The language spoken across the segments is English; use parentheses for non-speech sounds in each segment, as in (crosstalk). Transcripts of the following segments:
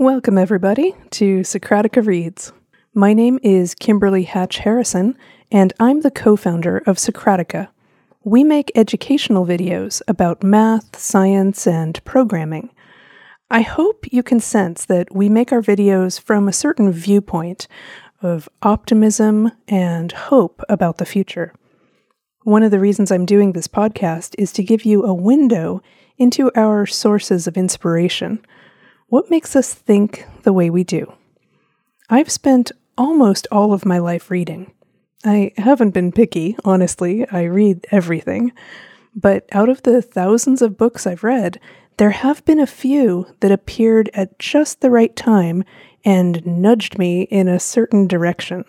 Welcome, everybody, to Socratica Reads. My name is Kimberly Hatch Harrison, and I'm the co founder of Socratica. We make educational videos about math, science, and programming. I hope you can sense that we make our videos from a certain viewpoint of optimism and hope about the future. One of the reasons I'm doing this podcast is to give you a window into our sources of inspiration. What makes us think the way we do? I've spent almost all of my life reading. I haven't been picky, honestly, I read everything. But out of the thousands of books I've read, there have been a few that appeared at just the right time and nudged me in a certain direction.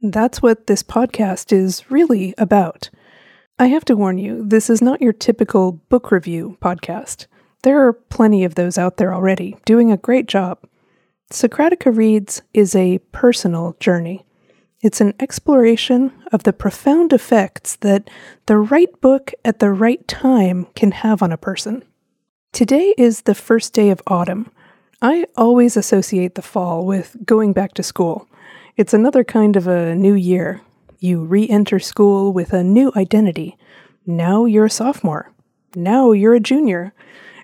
That's what this podcast is really about. I have to warn you, this is not your typical book review podcast. There are plenty of those out there already, doing a great job. Socratica Reads is a personal journey. It's an exploration of the profound effects that the right book at the right time can have on a person. Today is the first day of autumn. I always associate the fall with going back to school. It's another kind of a new year. You re enter school with a new identity. Now you're a sophomore. Now you're a junior.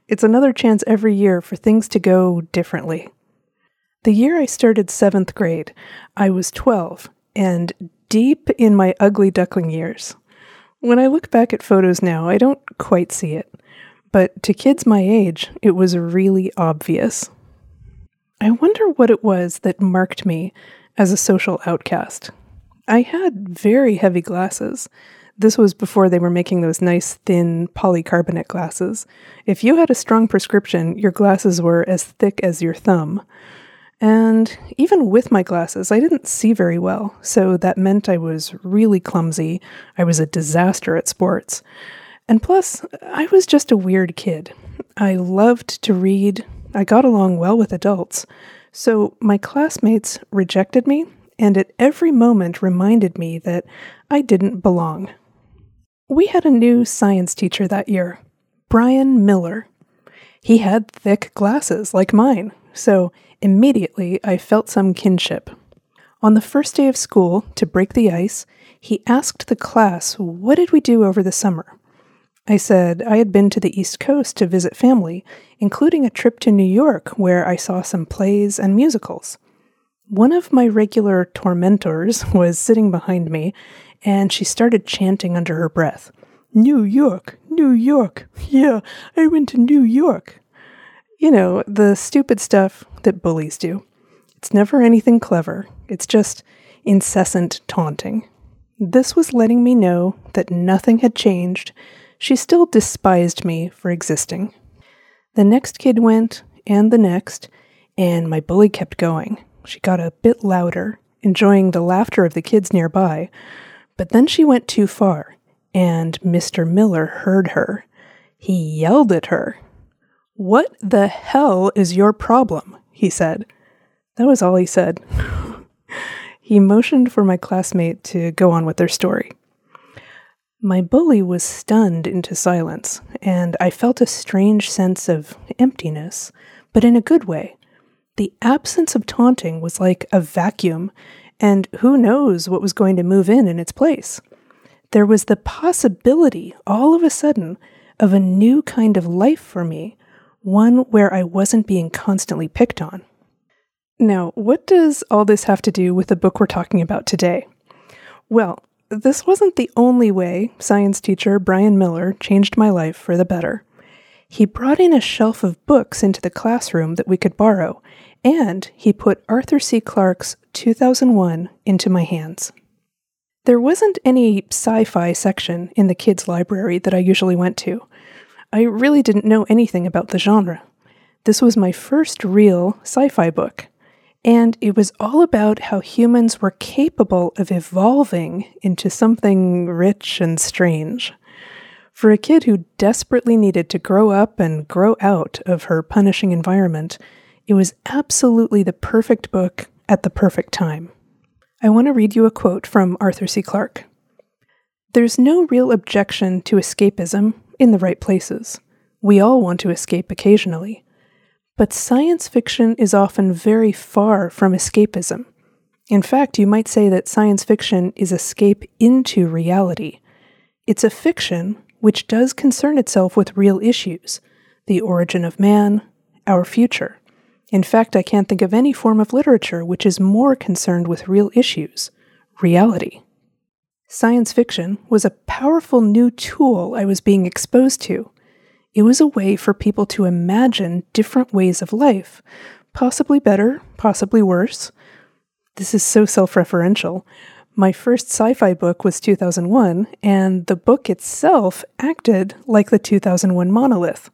It's another chance every year for things to go differently. The year I started seventh grade, I was 12 and deep in my ugly duckling years. When I look back at photos now, I don't quite see it but to kids my age, it was really obvious. I wonder what it was that marked me as a social outcast. I had very heavy glasses. This was before they were making those nice thin polycarbonate glasses. If you had a strong prescription, your glasses were as thick as your thumb. And even with my glasses, I didn't see very well, so that meant I was really clumsy. I was a disaster at sports. And plus, I was just a weird kid. I loved to read, I got along well with adults. So my classmates rejected me and at every moment reminded me that I didn't belong. We had a new science teacher that year, Brian Miller. He had thick glasses like mine, so immediately I felt some kinship. On the first day of school, to break the ice, he asked the class, What did we do over the summer? I said I had been to the East Coast to visit family, including a trip to New York where I saw some plays and musicals. One of my regular tormentors was sitting behind me, and she started chanting under her breath New York, New York, yeah, I went to New York. You know, the stupid stuff that bullies do. It's never anything clever, it's just incessant taunting. This was letting me know that nothing had changed she still despised me for existing. The next kid went, and the next, and my bully kept going. She got a bit louder, enjoying the laughter of the kids nearby, but then she went too far, and Mr. Miller heard her. He yelled at her. What the hell is your problem? he said. That was all he said. (laughs) he motioned for my classmate to go on with their story. My bully was stunned into silence, and I felt a strange sense of emptiness, but in a good way. The absence of taunting was like a vacuum, and who knows what was going to move in in its place. There was the possibility, all of a sudden, of a new kind of life for me, one where I wasn't being constantly picked on. Now, what does all this have to do with the book we're talking about today? Well, this wasn't the only way science teacher Brian Miller changed my life for the better. He brought in a shelf of books into the classroom that we could borrow, and he put Arthur C. Clarke's 2001 into my hands. There wasn't any sci fi section in the kids' library that I usually went to. I really didn't know anything about the genre. This was my first real sci fi book, and it was all about how humans were capable of evolving into something rich and strange. For a kid who desperately needed to grow up and grow out of her punishing environment, it was absolutely the perfect book at the perfect time. I want to read you a quote from Arthur C. Clarke. There's no real objection to escapism in the right places. We all want to escape occasionally. But science fiction is often very far from escapism. In fact, you might say that science fiction is escape into reality. It's a fiction which does concern itself with real issues the origin of man, our future. In fact, I can't think of any form of literature which is more concerned with real issues reality. Science fiction was a powerful new tool I was being exposed to. It was a way for people to imagine different ways of life, possibly better, possibly worse. This is so self referential. My first sci fi book was 2001, and the book itself acted like the 2001 monolith.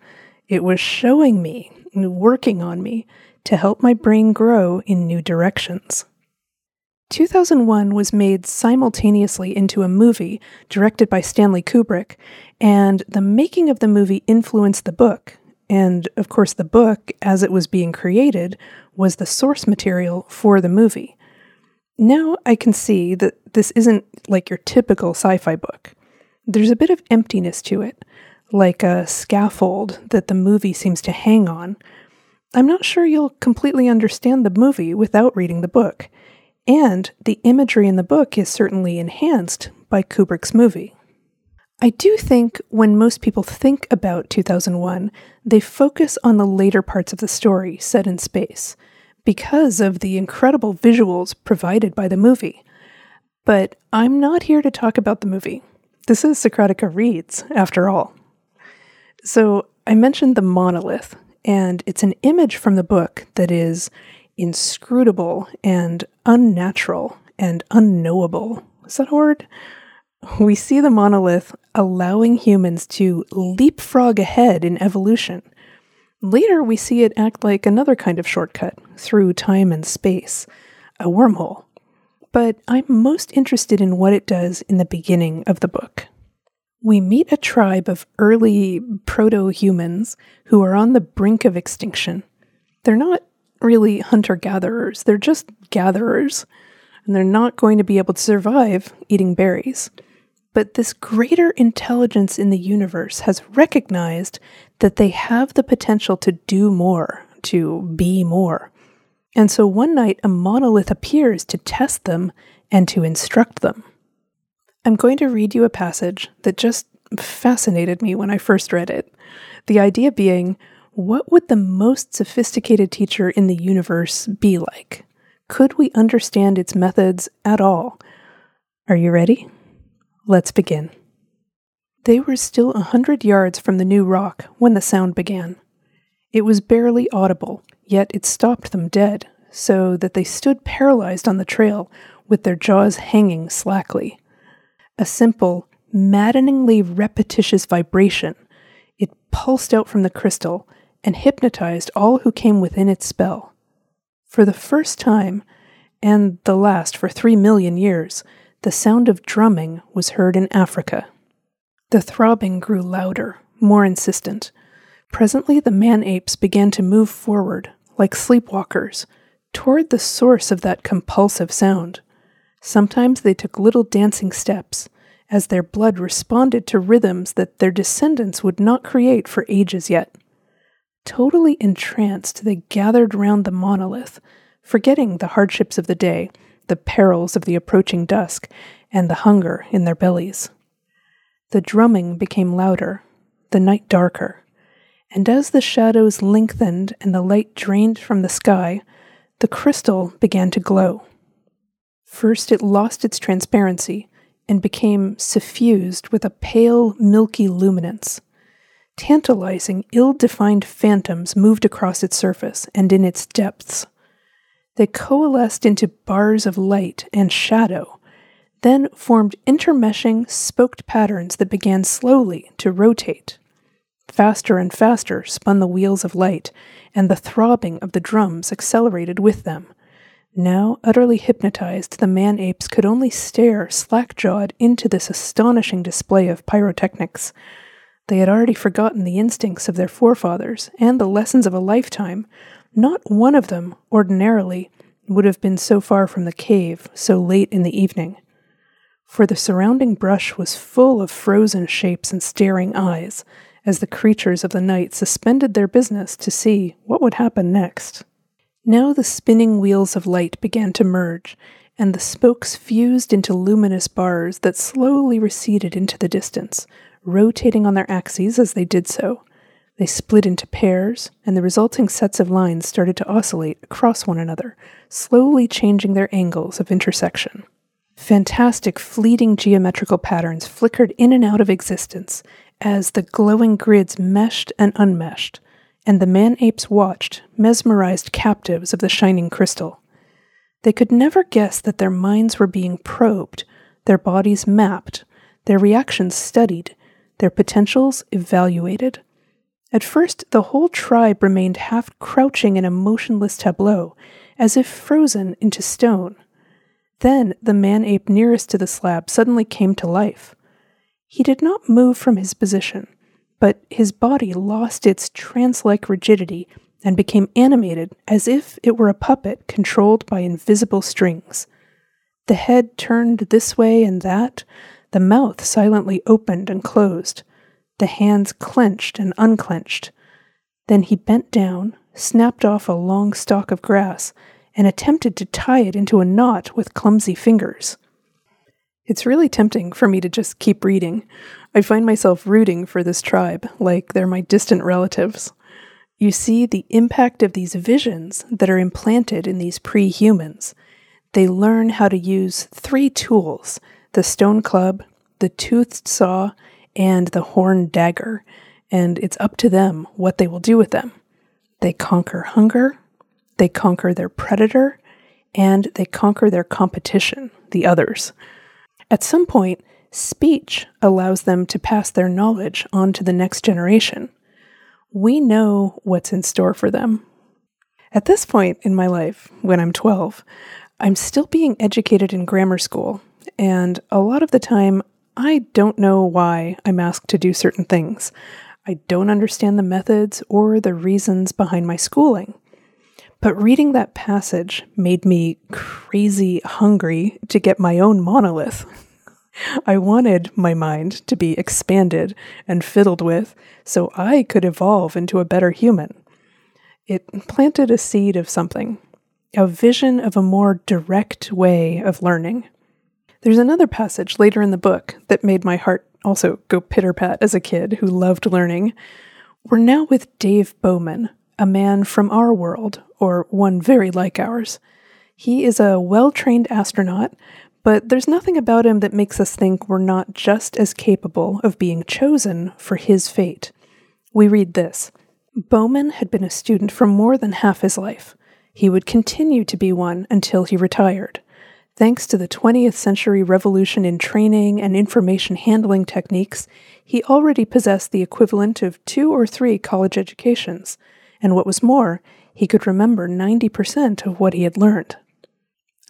It was showing me, working on me, to help my brain grow in new directions. 2001 was made simultaneously into a movie directed by Stanley Kubrick, and the making of the movie influenced the book. And of course, the book, as it was being created, was the source material for the movie. Now I can see that this isn't like your typical sci fi book. There's a bit of emptiness to it, like a scaffold that the movie seems to hang on. I'm not sure you'll completely understand the movie without reading the book. And the imagery in the book is certainly enhanced by Kubrick's movie. I do think when most people think about 2001, they focus on the later parts of the story set in space because of the incredible visuals provided by the movie. But I'm not here to talk about the movie. This is Socratica Reads, after all. So I mentioned the monolith, and it's an image from the book that is inscrutable and unnatural and unknowable. Is that a word? We see the monolith allowing humans to leapfrog ahead in evolution. Later, we see it act like another kind of shortcut through time and space, a wormhole. But I'm most interested in what it does in the beginning of the book. We meet a tribe of early proto humans who are on the brink of extinction. They're not really hunter gatherers, they're just gatherers, and they're not going to be able to survive eating berries. But this greater intelligence in the universe has recognized that they have the potential to do more, to be more. And so one night a monolith appears to test them and to instruct them. I'm going to read you a passage that just fascinated me when I first read it. The idea being, what would the most sophisticated teacher in the universe be like? Could we understand its methods at all? Are you ready? Let's begin. They were still a hundred yards from the new rock when the sound began. It was barely audible, yet it stopped them dead, so that they stood paralyzed on the trail with their jaws hanging slackly. A simple, maddeningly repetitious vibration. It pulsed out from the crystal and hypnotized all who came within its spell. For the first time, and the last for three million years, the sound of drumming was heard in Africa. The throbbing grew louder, more insistent. Presently, the man apes began to move forward, like sleepwalkers, toward the source of that compulsive sound. Sometimes they took little dancing steps, as their blood responded to rhythms that their descendants would not create for ages yet. Totally entranced, they gathered round the monolith, forgetting the hardships of the day, the perils of the approaching dusk, and the hunger in their bellies. The drumming became louder, the night darker, and as the shadows lengthened and the light drained from the sky, the crystal began to glow. First, it lost its transparency and became suffused with a pale, milky luminance. Tantalizing, ill defined phantoms moved across its surface and in its depths. They coalesced into bars of light and shadow, then formed intermeshing, spoked patterns that began slowly to rotate. Faster and faster spun the wheels of light, and the throbbing of the drums accelerated with them. Now, utterly hypnotized, the man apes could only stare slack jawed into this astonishing display of pyrotechnics. They had already forgotten the instincts of their forefathers and the lessons of a lifetime. Not one of them, ordinarily, would have been so far from the cave so late in the evening. For the surrounding brush was full of frozen shapes and staring eyes, as the creatures of the night suspended their business to see what would happen next. Now the spinning wheels of light began to merge, and the spokes fused into luminous bars that slowly receded into the distance, rotating on their axes as they did so. They split into pairs, and the resulting sets of lines started to oscillate across one another, slowly changing their angles of intersection. Fantastic, fleeting geometrical patterns flickered in and out of existence as the glowing grids meshed and unmeshed, and the man apes watched, mesmerized captives of the shining crystal. They could never guess that their minds were being probed, their bodies mapped, their reactions studied, their potentials evaluated. At first, the whole tribe remained half crouching in a motionless tableau, as if frozen into stone. Then the man ape nearest to the slab suddenly came to life. He did not move from his position, but his body lost its trance like rigidity and became animated as if it were a puppet controlled by invisible strings. The head turned this way and that, the mouth silently opened and closed, the hands clenched and unclenched. Then he bent down, snapped off a long stalk of grass, and attempted to tie it into a knot with clumsy fingers. It's really tempting for me to just keep reading. I find myself rooting for this tribe, like they're my distant relatives. You see the impact of these visions that are implanted in these pre humans. They learn how to use three tools the stone club, the toothed saw, and the horn dagger, and it's up to them what they will do with them. They conquer hunger, they conquer their predator, and they conquer their competition, the others. At some point, speech allows them to pass their knowledge on to the next generation we know what's in store for them. At this point in my life, when I'm 12, I'm still being educated in grammar school, and a lot of the time, I don't know why I'm asked to do certain things. I don't understand the methods or the reasons behind my schooling. But reading that passage made me crazy hungry to get my own monolith. (laughs) (laughs) I wanted my mind to be expanded and fiddled with so I could evolve into a better human. It planted a seed of something, a vision of a more direct way of learning. There's another passage later in the book that made my heart also go pitter pat as a kid who loved learning. We're now with Dave Bowman, a man from our world, or one very like ours. He is a well trained astronaut but there's nothing about him that makes us think we're not just as capable of being chosen for his fate. We read this Bowman had been a student for more than half his life. He would continue to be one until he retired. Thanks to the 20th century revolution in training and information handling techniques, he already possessed the equivalent of two or three college educations, and what was more, he could remember 90% of what he had learned.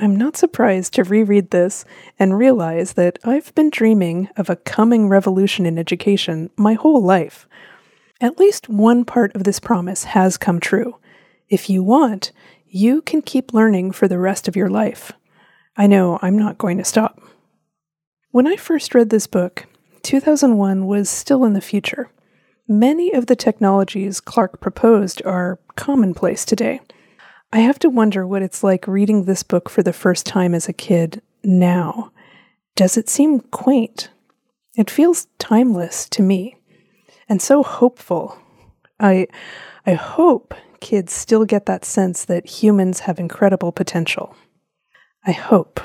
I'm not surprised to reread this and realize that I've been dreaming of a coming revolution in education my whole life. At least one part of this promise has come true. If you want, you can keep learning for the rest of your life. I know I'm not going to stop. When I first read this book, 2001 was still in the future. Many of the technologies Clarke proposed are commonplace today. I have to wonder what it's like reading this book for the first time as a kid now. Does it seem quaint? It feels timeless to me and so hopeful. I I hope kids still get that sense that humans have incredible potential. I hope.